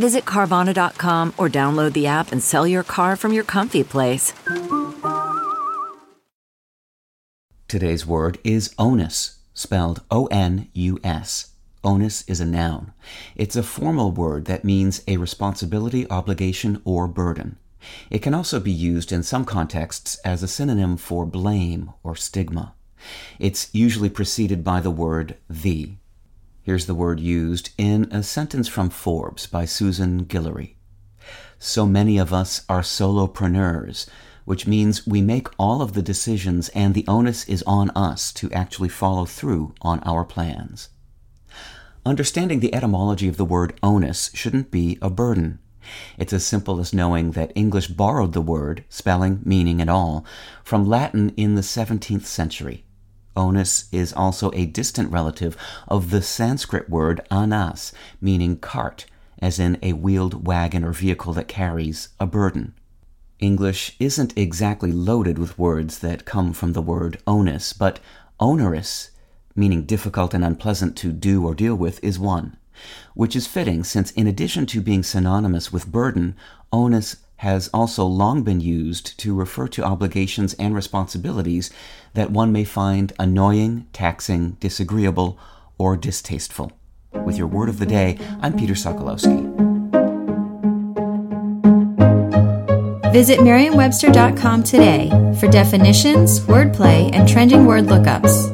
Visit Carvana.com or download the app and sell your car from your comfy place. Today's word is onus, spelled O N U S. Onus is a noun. It's a formal word that means a responsibility, obligation, or burden. It can also be used in some contexts as a synonym for blame or stigma. It's usually preceded by the word the. Here's the word used in a sentence from Forbes by Susan Guillory. So many of us are solopreneurs, which means we make all of the decisions and the onus is on us to actually follow through on our plans. Understanding the etymology of the word onus shouldn't be a burden. It's as simple as knowing that English borrowed the word, spelling, meaning, and all, from Latin in the 17th century. Onus is also a distant relative of the Sanskrit word anas, meaning cart, as in a wheeled wagon or vehicle that carries a burden. English isn't exactly loaded with words that come from the word onus, but onerous, meaning difficult and unpleasant to do or deal with, is one, which is fitting since in addition to being synonymous with burden, onus has also long been used to refer to obligations and responsibilities that one may find annoying, taxing, disagreeable, or distasteful. With your word of the day, I'm Peter Sokolowski. Visit Merriam-Webster.com today for definitions, wordplay, and trending word lookups.